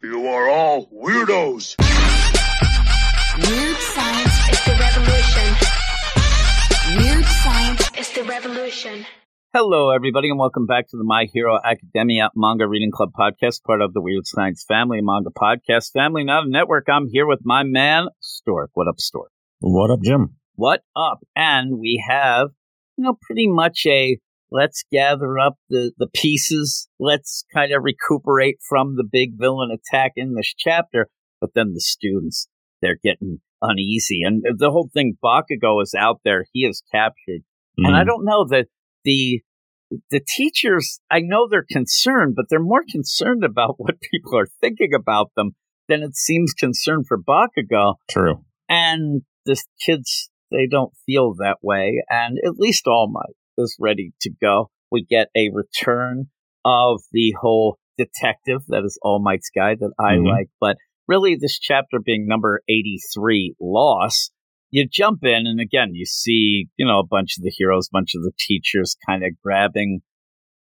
You are all weirdos. Weird science is the revolution. Weird science is the revolution. Hello, everybody, and welcome back to the My Hero Academia Manga Reading Club podcast, part of the Weird Science Family Manga Podcast Family, not a network. I'm here with my man, Stork. What up, Stork? What up, Jim? What up? And we have, you know, pretty much a let's gather up the, the pieces. Let's kind of recuperate from the big villain attack in this chapter. But then the students, they're getting uneasy. And the whole thing, Bakugo is out there. He is captured. Mm-hmm. And I don't know that the the teachers, I know they're concerned, but they're more concerned about what people are thinking about them than it seems concerned for Bakugo. True. And the kids, they don't feel that way. And at least All Might is ready to go. We get a return of the whole detective that is All Might's guy that I mm-hmm. like. But really, this chapter being number 83, Loss, you jump in, and again, you see, you know, a bunch of the heroes, a bunch of the teachers kind of grabbing,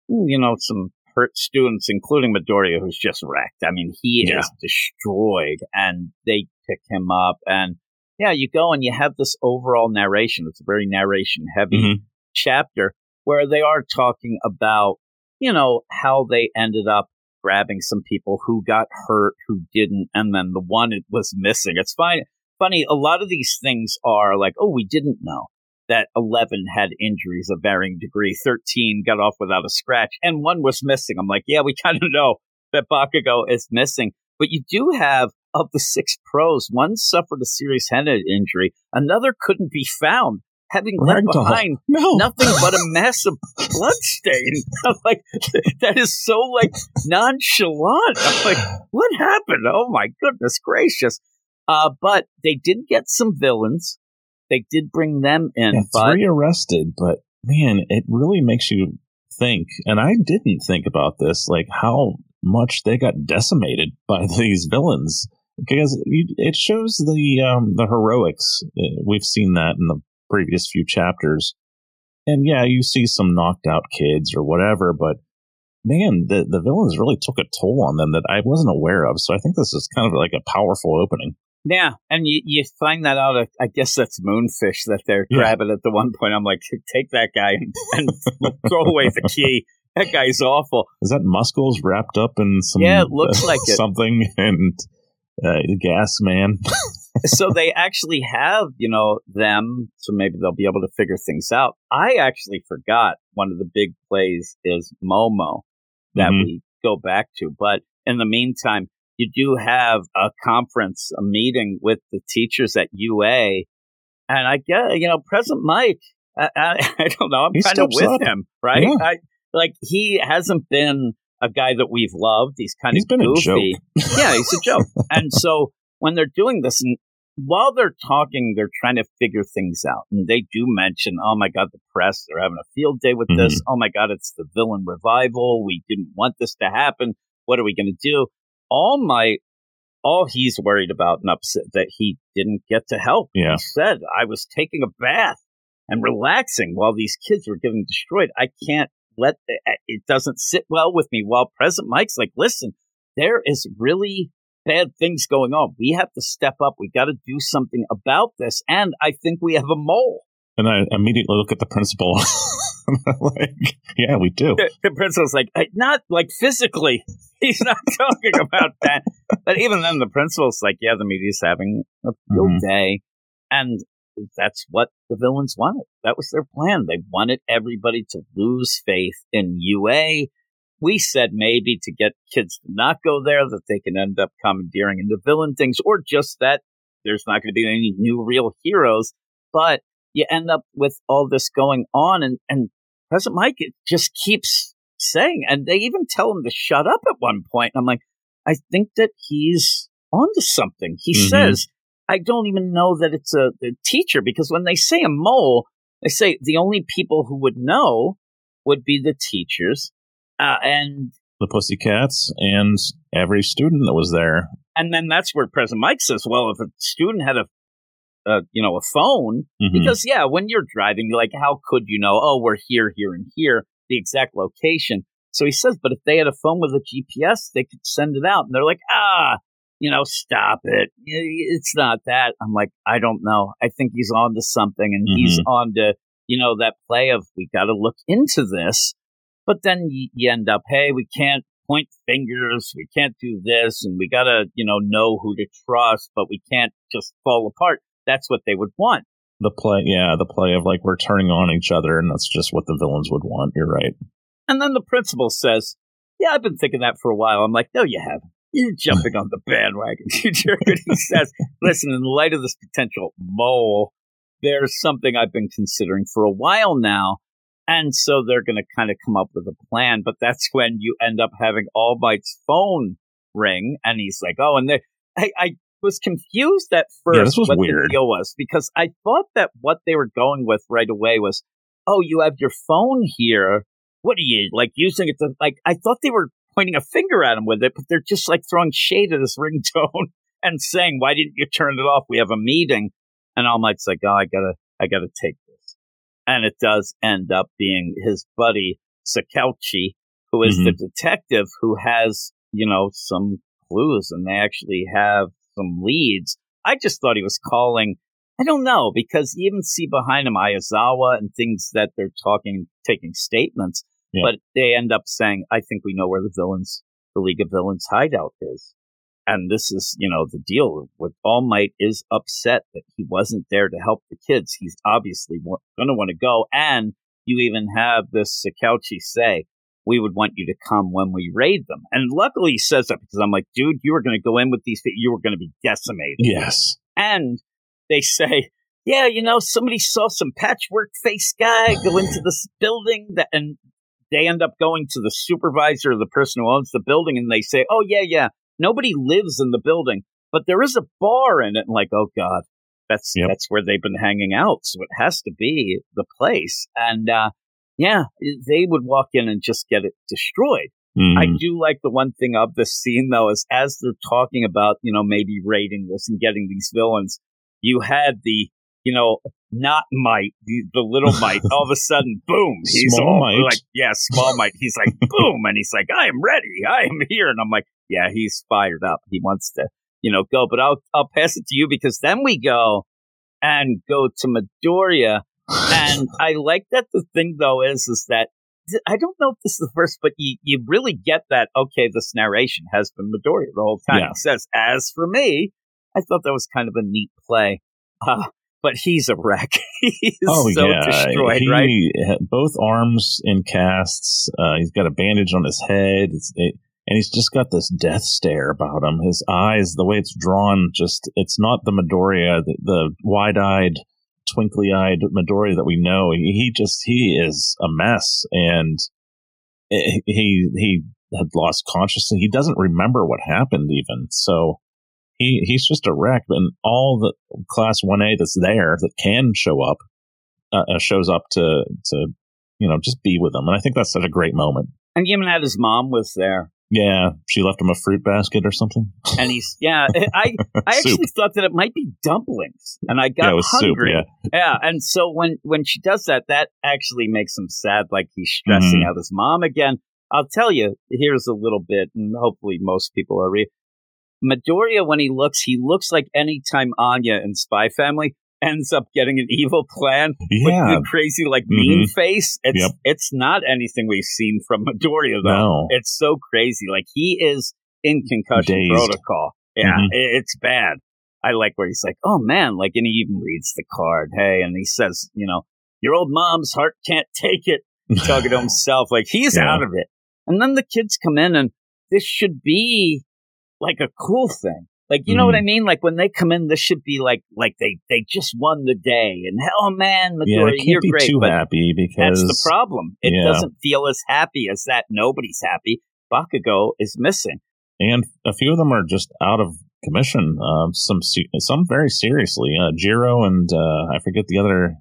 you know, some hurt students, including Midoriya, who's just wrecked. I mean, he yeah. is destroyed, and they pick him up. And yeah, you go and you have this overall narration. It's a very narration heavy mm-hmm. Chapter where they are talking about, you know, how they ended up grabbing some people who got hurt, who didn't, and then the one it was missing. It's fine funny, a lot of these things are like, oh, we didn't know that 11 had injuries of varying degree, 13 got off without a scratch, and one was missing. I'm like, yeah, we kind of know that Bakugo is missing. But you do have, of the six pros, one suffered a serious head injury, another couldn't be found. Having left behind no. nothing but a mess of bloodstain. like that is so like nonchalant. I'm like, what happened? Oh my goodness gracious! Uh, but they did get some villains. They did bring them in. Yeah, but, three arrested, but man, it really makes you think. And I didn't think about this, like how much they got decimated by these villains, because it shows the um, the heroics. Uh, we've seen that in the previous few chapters, and yeah, you see some knocked out kids or whatever, but man, the the villains really took a toll on them that I wasn't aware of. So I think this is kind of like a powerful opening. Yeah, and you, you find that out. I guess that's moonfish that they're yeah. grabbing at the one point. I'm like, take that guy and, and throw away the key. That guy's awful. Is that muscles wrapped up in some? Yeah, it looks uh, like it. something and uh, gas man. so they actually have, you know, them. So maybe they'll be able to figure things out. I actually forgot one of the big plays is Momo that mm-hmm. we go back to, but in the meantime, you do have a conference, a meeting with the teachers at UA. And I get, you know, Present Mic, I, I, I don't know, I'm kind of with up. him, right? Yeah. I, like, he hasn't been a guy that we've loved. He's kind he's of goofy. yeah, he's a joke. and so when they're doing this, and while they're talking, they're trying to figure things out. And they do mention, oh my God, the press, they're having a field day with mm-hmm. this. Oh my God, it's the villain revival. We didn't want this to happen. What are we going to do? All my, all he's worried about and upset that he didn't get to help. Yeah. He said, I was taking a bath and relaxing while these kids were getting destroyed. I can't let it doesn't sit well with me. While Present Mic's like, listen, there is really bad things going on. We have to step up. We got to do something about this. And I think we have a mole. And I immediately look at the principal. like, yeah, we do. The, the principal's like, not like physically. He's not talking about that. But even then, the principal's like, yeah, the media's having a field mm-hmm. day. And that's what the villains wanted. That was their plan. They wanted everybody to lose faith in UA. We said maybe to get kids to not go there, that they can end up commandeering into villain things, or just that there's not going to be any new real heroes. But you end up with all this going on, and, and Present Mic just keeps saying, and they even tell him to shut up at one point. I'm like, I think that he's onto something. He mm-hmm. says, I don't even know that it's a, a, teacher because when they say a mole, they say the only people who would know would be the teachers uh, and the pussycats and every student that was there. And then that's where Present Mic says, well, if a student had a uh, you know, a phone mm-hmm. because yeah, when you're driving, like how could you know? Oh, we're here, here, and here, the exact location. So he says, but if they had a phone with a GPS, they could send it out. And they're like, ah, you know, stop it. It's not that. I'm like, I don't know. I think he's on to something and mm-hmm. he's on to, you know, that play of we got to look into this. But then you, you end up, hey, we can't point fingers. We can't do this. And we got to, you know, know who to trust, but we can't just fall apart. That's what they would want. The play, yeah, the play of like we're turning on each other, and that's just what the villains would want. You're right. And then the principal says, Yeah, I've been thinking that for a while. I'm like, No, you haven't. You're jumping on the bandwagon, you jerk. And he says, Listen, in light of this potential mole, there's something I've been considering for a while now. And so they're going to kind of come up with a plan. But that's when you end up having All Might's phone ring. And he's like, Oh, and I, I was confused at first yeah, this was what weird. the deal was because I thought that what they were going with right away was, Oh, you have your phone here what are you like using it to like? I thought they were pointing a finger at him with it, but they're just like throwing shade at his ringtone and saying, "Why didn't you turn it off? We have a meeting." And All Might's like, "Oh, I gotta, I gotta take this," and it does end up being his buddy Tsukauchi, who is mm-hmm. the detective who has, you know, some clues, and they actually have some leads. I just thought he was calling I don't know because you even see behind him Aizawa and things that they're talking, taking statements. Yeah. But they end up saying, I think we know where the villains, the League of Villains hideout is. And this is, you know, the deal with All Might is upset that he wasn't there to help the kids. He's obviously wa- going to want to go. And you even have this Tsukauchi say, we would want you to come when we raid them. And luckily he says that because I'm like, dude, you were going to go in with these, you were going to be decimated. Yes. And they say, yeah, you know, somebody saw some patchwork face guy go into this building that, and they end up going to the supervisor, of the person who owns the building, and they say, "Oh yeah, yeah, nobody lives in the building, but there is a bar in it." And like, oh god, that's yep. that's where they've been hanging out, so it has to be the place. And uh, yeah, they would walk in and just get it destroyed. Mm. I do like the one thing of the scene though is as they're talking about, you know, maybe raiding this and getting these villains, you had the you know, not might, the, the little might, all of a sudden, boom, he's small all might. like, yeah, small might. He's like, boom, and he's like, I am ready, I am here, and I'm like, yeah, he's fired up. He wants to, you know, go. But I'll I'll pass it to you because then we go and go to Midoriya, and I like that. The thing though is, is that I don't know if this is the first, but you, you really get that, okay, this narration has been Midoriya the whole time. Yeah. He says, as for me, I thought that was kind of a neat play. Uh, but he's a wreck. he's oh, so yeah. destroyed, he, right? Both arms in casts. Uh, he's got a bandage on his head. It, and he's just got this death stare about him. His eyes, the way it's drawn, just, it's not the Midoriya, the, the wide eyed, twinkly eyed Midoriya that we know. He, he just, he is a mess. And he, he had lost consciousness. He doesn't remember what happened even. So, he he's just a wreck. And all the class one A that's there that can show up uh, uh, shows up to to you know just be with him. And I think that's such a great moment. And even had his mom was there. Yeah, she left him a fruit basket or something. And he's yeah, I I actually thought that it might be dumplings, and I got yeah, hungry. Soup, yeah. yeah, and so when when she does that, that actually makes him sad, like he's stressing mm-hmm. out his mom again. I'll tell you, here's a little bit, and hopefully most people are. Midoriya, when he looks, he looks like anytime Anya in Spy Family ends up getting an evil plan yeah. with the crazy like mm-hmm. mean face. It's yep. it's not anything we've seen from Midoriya though. No. It's so crazy. Like he is in concussion Dazed. protocol. Yeah, Mhm. it- it's bad. I like where he's like, oh man, like, and he even reads the card. Hey, and he says, you know, your old mom's heart can't take it. Talking to himself, like he's Yeah. out of it. And then the kids come in, and this should be like a cool thing. Like you know what I Mm. mean? Like when they come in, this should be like like they they just won the day, and oh man, yeah, can't you're be great. too happy because that's the problem. It yeah. doesn't feel as happy as that. Nobody's happy. Bakugo is missing. and a few of them are just out of commission. Um, some some very seriously. Uh, Jiro and uh, I forget the other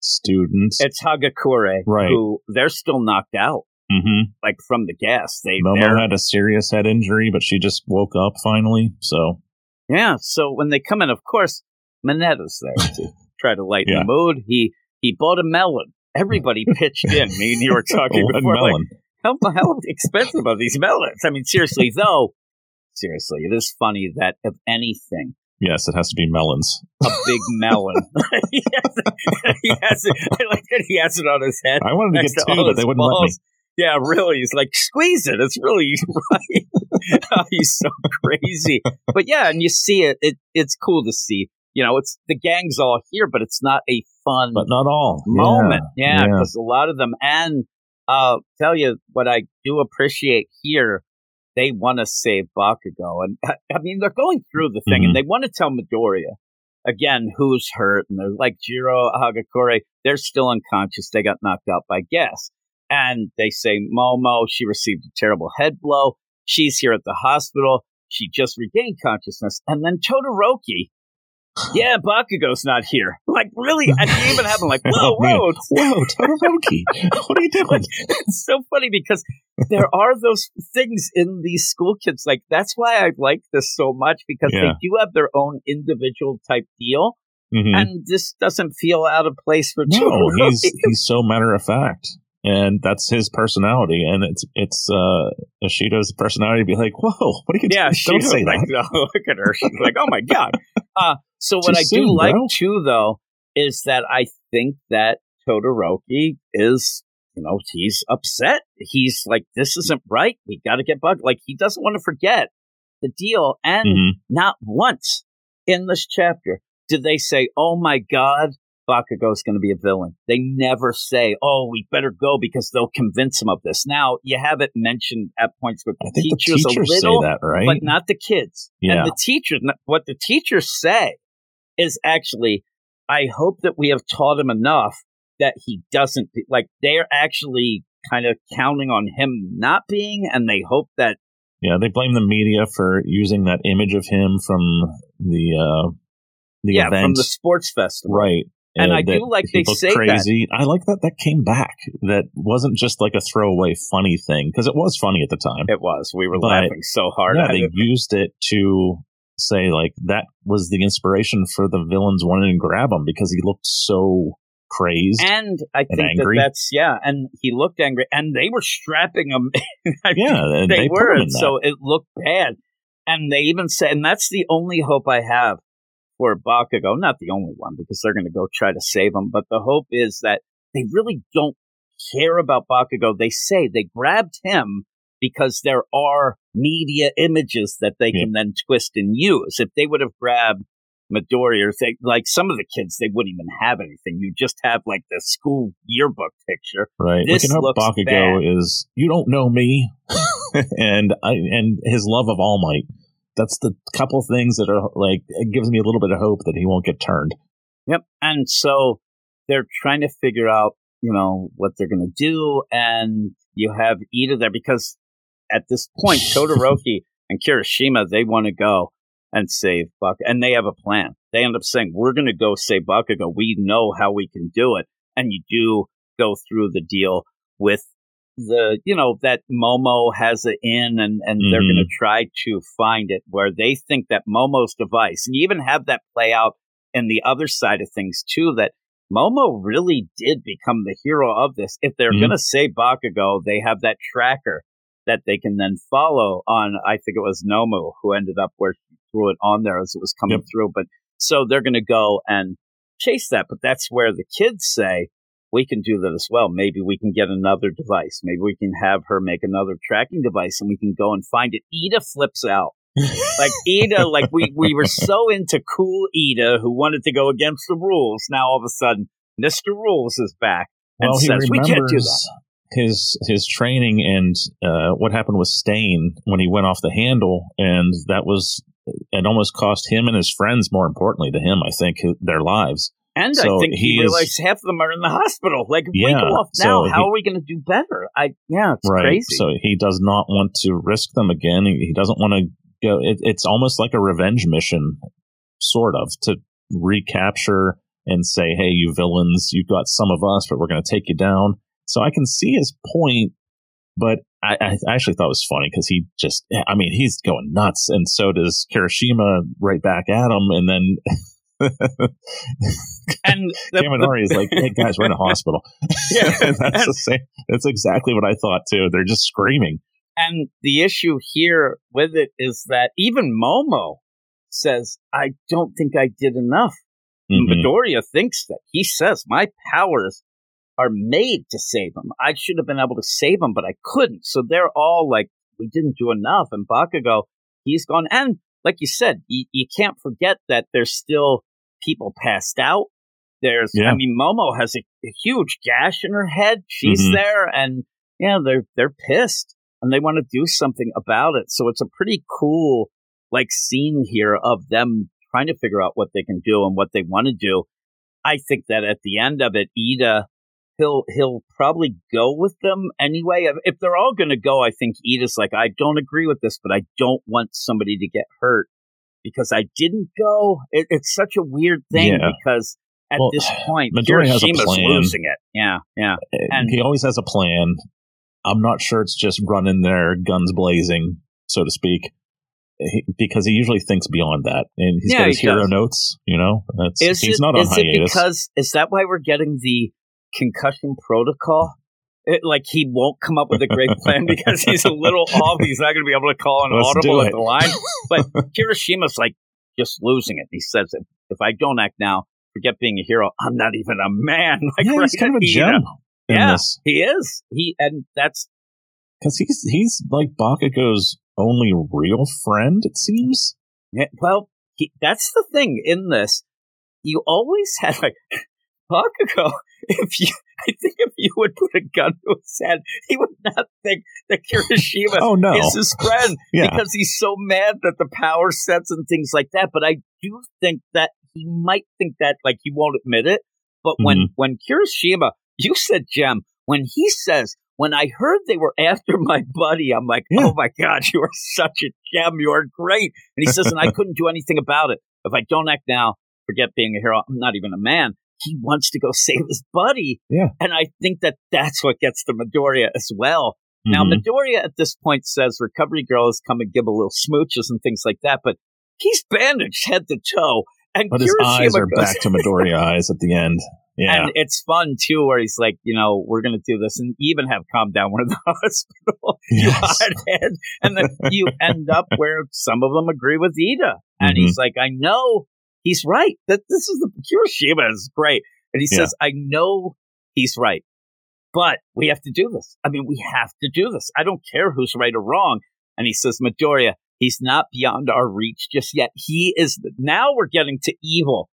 students. It's Hagakure, Right. who they're still knocked out, mm-hmm. like from the gas. They Momo had a serious head injury, but she just woke up finally. So Yeah, so when they come in, of course, Mineta's there to try to lighten Yeah. the mood. He he bought a melon. Everybody pitched in. Me and you were talking before, like, melon. how, how expensive are these melons? I mean, seriously, though, seriously, it is funny that if anything, Yes, it has to be melons. a big melon. he, has it, he has it. I like that he has it on his head. I wanted to get to two, but they wouldn't let me. Yeah, really. He's like, squeeze it. It's really right. Oh, he's so crazy. But yeah, and you see it, it. It's cool to see. You know, it's the gang's all here, but it's not a fun But not all. moment. Yeah, yeah. because a lot of them, and uh, tell you what I do appreciate here, they want to save Bakugo, and I, I mean they're going through the thing, Mhm. and they want to tell Midoriya again who's hurt, and they're like Jiro Hagakure, they're still unconscious. They got knocked out by gas, and they say Momo, she received a terrible head blow. She's here at the hospital. She just regained consciousness, and then Todoroki. Yeah, Bakugo's not here. Like, really? And you even have him like, whoa, Oh, whoa, Whoa, Todoroki, what are you doing? it's so funny because there are those things in these school kids. Like that's why I like this so much because Yeah. they do have their own individual type deal, Mhm. and this doesn't feel out of place for No, Todoroki. he's he's so matter of fact, and that's his personality. And it's it's uh Ishida's personality to be like, "Whoa, what are you yeah? Don't she's say like, that." no, look at her. She's like, oh my god. Uh, so what Too I do like bro. too, though, is that I think that Todoroki is, you know, he's upset. He's like, this isn't right. We got to get Bug. Like he doesn't want to forget the deal, and Mhm. not once in this chapter did they say, "Oh my God." Bakugo's going to be a villain. They never say, "Oh, we better go because they'll convince him of this." Now you have it mentioned at points with the teachers, the teachers a little, say that, right? but not the kids. Yeah. And the teachers, what the teachers say is actually, I hope that we have taught him enough that he doesn't, like, they're actually kind of counting on him not being, and they hope that, yeah, they blame the media for using that image of him from the uh the yeah, event, from the sports festival. right? And uh, I do like they say that. crazy. I like that that came back. That wasn't just like a throwaway funny thing because it was funny at the time. It was. We were But, laughing so hard yeah, they it. used it to say like that was the inspiration for the villains wanting to grab him because he looked so crazed. And I think that that's, yeah, and he looked angry, and they were strapping him. I mean, yeah, and they, they, were, and that. so it looked bad. And they even said, and that's the only hope I have for Bakugo. Not the only one, because they're going to go try to save him. But the hope is that they really don't care about Bakugo. They say they grabbed him because there are media images that they can then twist and use. If they would have grabbed Midori or they, like some of the kids, they wouldn't even have anything. You just have like the school yearbook picture. Right. This hope looks Bakugo bad. is you don't know me, and I and his love of All Might. That's the couple things that are like it gives me a little bit of hope that he won't get turned. Yep. And so they're trying to figure out, you know, what they're going to do. And you have Ida there because at this point, Todoroki and Kirishima, they want to go and save Bakugo. And they have a plan. They end up saying, we're going to go save Bakugo. We know how we can do it. And you do go through the deal with the, you know, that Momo has it in and, and they're Mhm. going to try to find it where they think that Momo's device, and you even have that play out in the other side of things too that Momo really did become the hero of this. If they're Mhm. going to say Bakugo, they have that tracker that they can then follow on. I think it was Nomu who ended up where she threw it on there as it was coming Yep. through. But so they're going to go and chase that. But that's where the kids say we can do that as well. Maybe we can get another device. Maybe we can have her make another tracking device and we can go and find it. Ida flips out like Ida, like we we were so into cool Ida who wanted to go against the rules. Now all of a sudden, Mister Rules is back and well, says we can't do that. his his training and uh, what happened with Stain when he went off the handle, and that was it. Almost cost him and his friends, more importantly to him, I think, their lives. And I think he, he realized half of them are in the hospital. Like Yeah, off so now, he- how are we going to do better? I yeah, it's right. crazy. So he does not want to risk them again. He, he doesn't want to go. It, it's almost like a revenge mission, sort of, to recapture and say, "Hey, you villains, you've got some of us, but we're going to take you down." So I can see his point, but I, I actually thought it was funny because he just, I mean, he's going nuts, and so does Kirishima right back at him, and then And the, Kaminari is like, "Hey guys, we're in a hospital." Yeah. And that's the same. That's exactly what I thought too. They're just screaming. And the issue here with it is that even Momo says, I don't think I did enough. Mhm. Midoriya thinks that. He says, My powers are made to save him. I should have been able to save him, but I couldn't. So they're all like, We didn't do enough. And Bakugo, he's gone. And like you said, you, you can't forget that there's still people passed out. There's, Yeah. I mean, Momo has a, a huge gash in her head. She's Mhm. there, and yeah, they're they're pissed and they want to do something about it. So it's a pretty cool like scene here of them trying to figure out what they can do and what they want to do. I think that at the end of it, Ida he'll he'll probably go with them anyway. If- they're all going to go, I think Ida's like, I don't agree with this, but I don't want somebody to get hurt because I didn't go. It, it's such a weird thing Yeah. because at Well, this point, Midori has a plan. losing it. Yeah, yeah. Eh, and- he always has a plan. I'm not sure it's just running there, guns blazing, so to speak, eh, he, because he usually thinks beyond that, and he's Yeah, got his he hero does. notes. You know, that's he's it, not on hiatus. because is that why we're getting the concussion protocol? It, like he won't come up with a great plan because he's a little off. He's not going to be able to call an Let's audible at the line. But Kirishima's like just losing it. He says, if, if I don't act now, forget being a hero. I'm not even a man. Like yeah, he's kind of a gem Yeah. this He is. He and that's because he's he's like Bakugo's only real friend. It seems. Yeah, well, he, that's the thing in this. You always had like Bakugo. If you, I think if you would put a gun to his head, he would not think that Kirishima Oh no! is his friend yeah, because he's so mad that the power sets and things like that. But I do think that he might think that, like he won't admit it. But when Mm-hmm. when Kirishima, you said gem, when he says. When I heard they were after my buddy, I'm like, Yeah. oh my God, you are such a gem. You are great. And he says, and I couldn't do anything about it. If I don't act now, forget being a hero. I'm not even a man. He wants to go save his buddy. Yeah. And I think that that's what gets to Midoriya as well. Now, Mhm. Midoriya at this point says Recovery Girl has come and give a little smooches and things like that, but he's bandaged head to toe. And but his eyes are goes, back to Midoriya eyes at the end. Yeah, and it's fun too, where he's like, you know, we're going to do this, and even have calm down. We're in the hospital, Yes. and then you end up where some of them agree with Ida, and Mhm. he's like, I know he's right. That this is the Kirishima is great, and he Yeah. says, I know he's right, but we have to do this. I mean, we have to do this. I don't care who's right or wrong. And he says, Midoriya, he's not beyond our reach just yet. He is. Now we're getting to evil.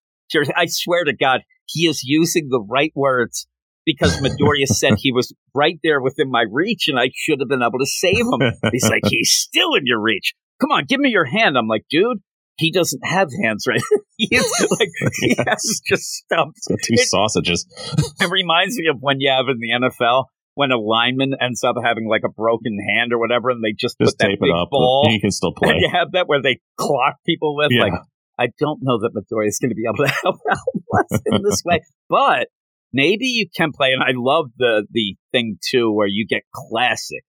I swear to God, he is using the right words because Midoriya said he was right there within my reach and I should have been able to save him. He's like, he's still in your reach. Come on, give me your hand. I'm like, dude, he doesn't have hands, right? he is like, he has just stumps. He's got two It- sausages. It reminds me of when you have in the NFL when a lineman ends up having like a broken hand or whatever, and they just, Just put that tape big it up. ball. He can still play. you have that where they clock people with. Yeah. Like, I don't know that Midoriya is going to be able to help out in this way, but maybe you can play. And I love the the thing too, where you get classic,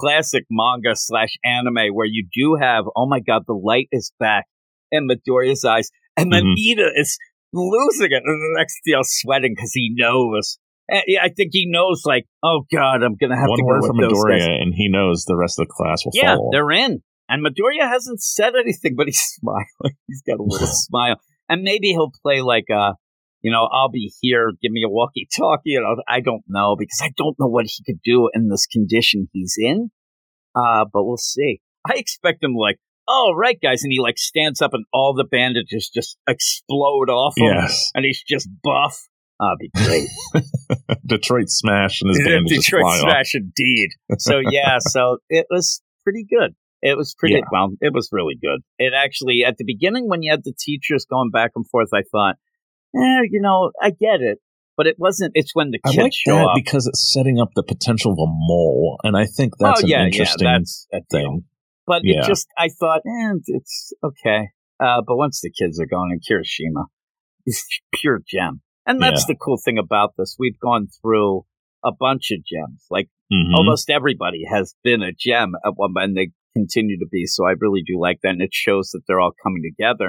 classic manga slash anime, where you do have, oh my god, the light is back in Midoriya's eyes, and then. Ida is losing it, and the next deal sweating because he knows. Eh, I think he knows, like, oh god, I'm gonna have One to word go from Midoriya, and he knows the rest of the class will Yeah, follow. they're in. And Midoriya hasn't said anything, but he's smiling. He's got a little smile. And maybe he'll play like uh you know, I'll be here, give me a walkie talkie. You know, I don't know because I don't know what he could do in this condition he's in. Uh, but we'll see. I expect him like, oh right, guys, and he like stands up and all the bandages just explode off him, Yes. and he's just buff. Uh, be great. Detroit smash and his band just Detroit fly off. Smash indeed. So yeah, so it was pretty good. It was pretty Yeah. well. It was really good. It actually at the beginning when you had the teachers going back and forth, I thought, eh, you know, I get it, but it wasn't. It's when the I kids like show that up. because it's setting up the potential of a mole, and I think that's oh yeah, an interesting yeah, that's a deal. thing. But Yeah. it just, I thought, eh, it's okay. Uh, but once the kids are gone, and Kirishima is pure gem, and that's the cool thing about this. We've gone through a bunch of gems, like. Mhm. almost everybody has been a gem at one and they continue to be. So I really do like that. And it shows that they're all coming together.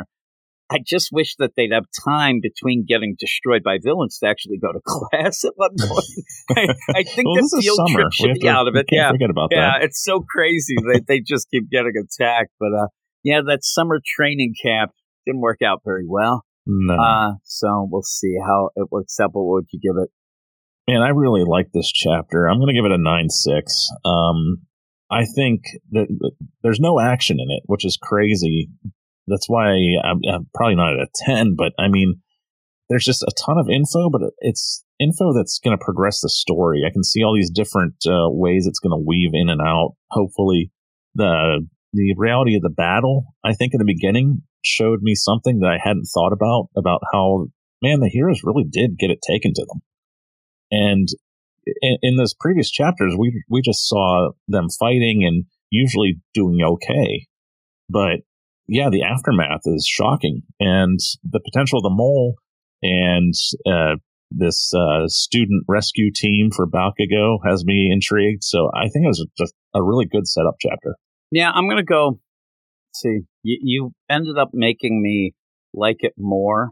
I just wish that they'd have time between getting destroyed by villains to actually go to class at one point. I, I think well, the this field trip should be to- out of it. Yeah, forget about yeah, that. it's so crazy. they they just keep getting attacked. But uh, yeah, that summer training camp didn't work out very well. No. Uh, so we'll see how it works out. But what would you give it? Man, I really like this chapter. I'm going to give it a nine six. Um, I think that that there's no action in it, which is crazy. That's why I'm, I'm probably not at a ten. But I mean, there's just a ton of info, but it's info that's going to progress the story. I can see all these different uh, ways it's going to weave in and out. Hopefully, the the reality of the battle. I think in the beginning showed me something that I hadn't thought about about how man the heroes really did get it taken to them. And in, in those previous chapters, we we just saw them fighting and usually doing okay, but yeah, the aftermath is shocking, and the potential of the mole and uh, this uh, student rescue team for Bakugo has me intrigued. So I think it was just a really good setup chapter. Yeah, I'm gonna go. See, you, you ended up making me like it more,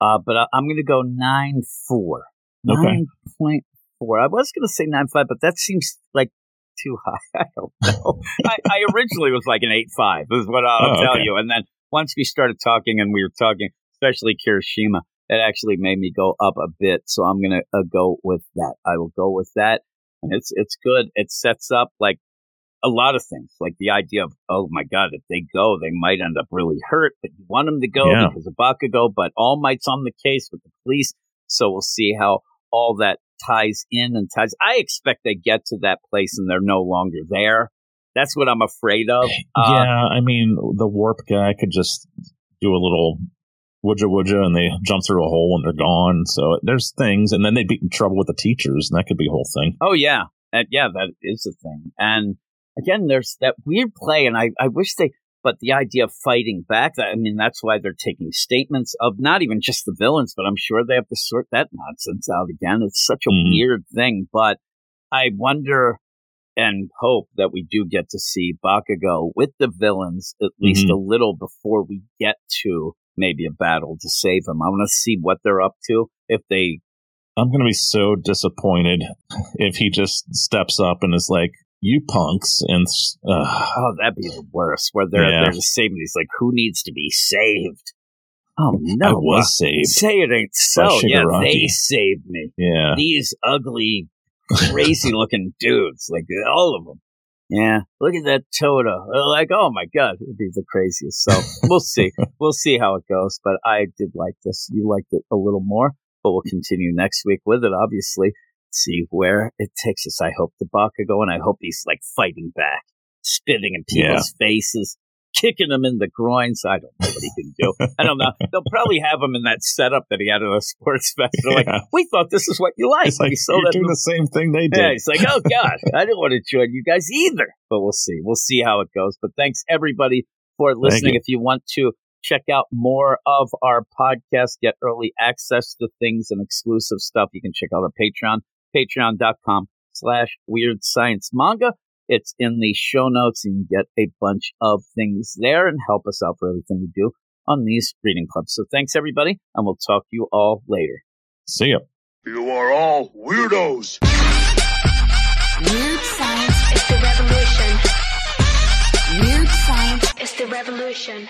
uh, but I, I'm gonna go nine four. Okay. Nine point four. I was gonna say nine five, but that seems like too high. I don't know. I, I originally was like an eight five. Is what I'll Oh, tell okay. you. And then once we started talking, and we were talking, especially Kirishima, it actually made me go up a bit. So I'm gonna uh, go with that. I will go with that, and it's it's good. It sets up like a lot of things, like the idea of, oh my God, if they go, they might end up really hurt, but you want them to go Yeah. because of Bakugo, but All Might's on the case with the police. So we'll see how all that ties in and ties. I expect they get to that place and they're no longer there. That's what I'm afraid of. Uh, yeah, I mean the warp guy could just do a little woodja woodja and they jump through a hole and they're gone. So there's things, and then they'd be in trouble with the teachers, and that could be a whole thing. Oh yeah, and yeah, that is a thing. And again, there's that weird play, and I, I wish they, but the idea of fighting back. That I mean, that's why they're taking statements of not even just the villains, but I'm sure they have to sort that nonsense out again. It's such a Mhm. weird thing, but I wonder and hope that we do get to see Bakugo with the villains at least Mhm. a little before we get to maybe a battle to save him. I want to see what they're up to if they I'm gonna be so disappointed if he just steps up and is like, "You punks," and uh, Oh, that'd be the worst. Where they're Yeah. they're just saving. He's like, who needs to be saved? Oh no, I was uh, saved. Say it ain't so. Yeah, they saved me. Yeah, These ugly, crazy looking dudes, like all of them. Yeah, look at that Toto. Like, oh my god, it'd be the craziest. So we'll see. we'll see how it goes. But I did like this. You liked it a little more, but we'll continue next week with it. Obviously, see where it takes us. I hope the Bakugo, and I hope he's like fighting back, spitting in people's faces, kicking them in the groins. I don't know what he can do. I don't know. They'll probably have him in that setup that he had at a sports fest. They're like, Yeah. we thought this is what you like. it's like we you're doing the same thing they did. yeah, he's like, oh god, I didn't want to join you guys either. But we'll see. We'll see how it goes. But thanks everybody for listening. you. If you want to check out more of our podcast, get early access to things and exclusive stuff, you can check out our Patreon, patreon.com slash weird science manga. It's in the show notes and you get a bunch of things there and help us out for everything we do on these reading clubs. So thanks everybody, and we'll talk to you all later. See ya. You are all weirdos. Weird science is the revolution. Weird science is the revolution.